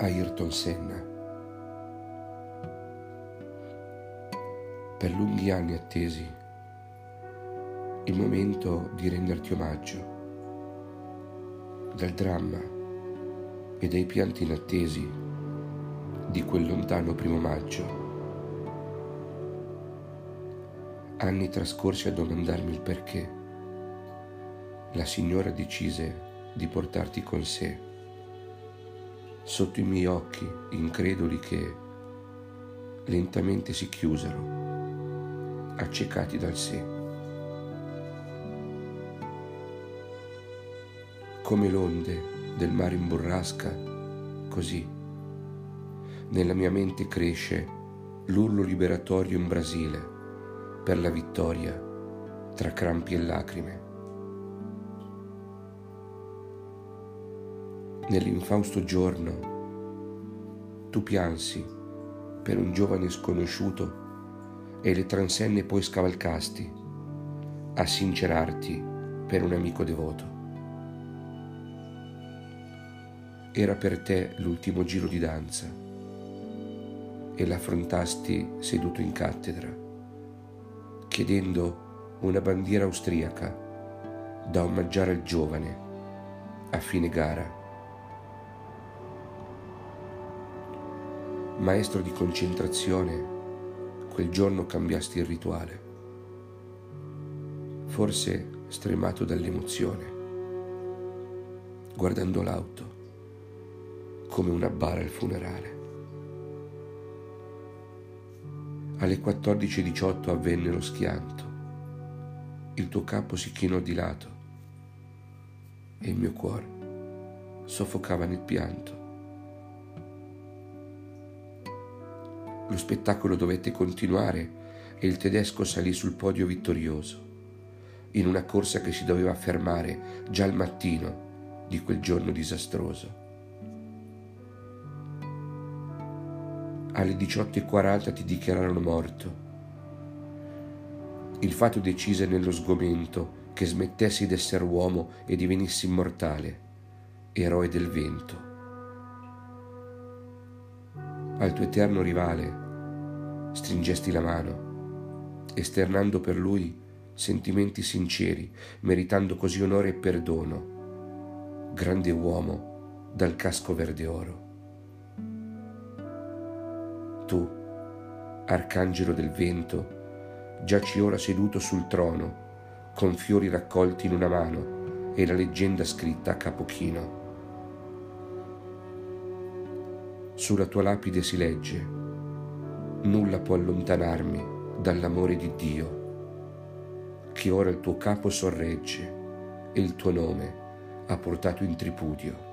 Ayrton Senna. Per lunghi anni attesi il momento di renderti omaggio dal dramma e dai pianti inattesi di quel lontano primo maggio. Anni trascorsi a domandarmi il perché. La signora decise di portarti con sé sotto i miei occhi increduli che lentamente si chiusero, accecati dal sé. Come l'onde del mare in burrasca, così nella mia mente cresce l'urlo liberatorio in Brasile per la vittoria tra crampi e lacrime. Nell'infausto giorno tu piansi per un giovane sconosciuto e le transenne poi scavalcasti a sincerarti per un amico devoto. Era per te l'ultimo giro di danza e l'affrontasti seduto in cattedra, chiedendo una bandiera austriaca da omaggiare al giovane a fine gara maestro di concentrazione, quel giorno cambiasti il rituale. Forse stremato dall'emozione, guardando l'auto come una bara al funerale. Alle 14.18 avvenne lo schianto. Il tuo capo si chinò di lato e il mio cuore soffocava nel pianto. Lo spettacolo dovette continuare e il tedesco salì sul podio vittorioso, in una corsa che si doveva fermare già al mattino di quel giorno disastroso. Alle 18.40 ti dichiararono morto. Il fato decise nello sgomento che smettessi d'essere uomo e divenissi immortale, eroe del vento al tuo eterno rivale, stringesti la mano, esternando per lui sentimenti sinceri, meritando così onore e perdono, grande uomo dal casco verde oro. Tu, arcangelo del vento, giaci ora seduto sul trono, con fiori raccolti in una mano e la leggenda scritta a capo Sulla tua lapide si legge, nulla può allontanarmi dall'amore di Dio, che ora il tuo capo sorregge e il tuo nome ha portato in tripudio.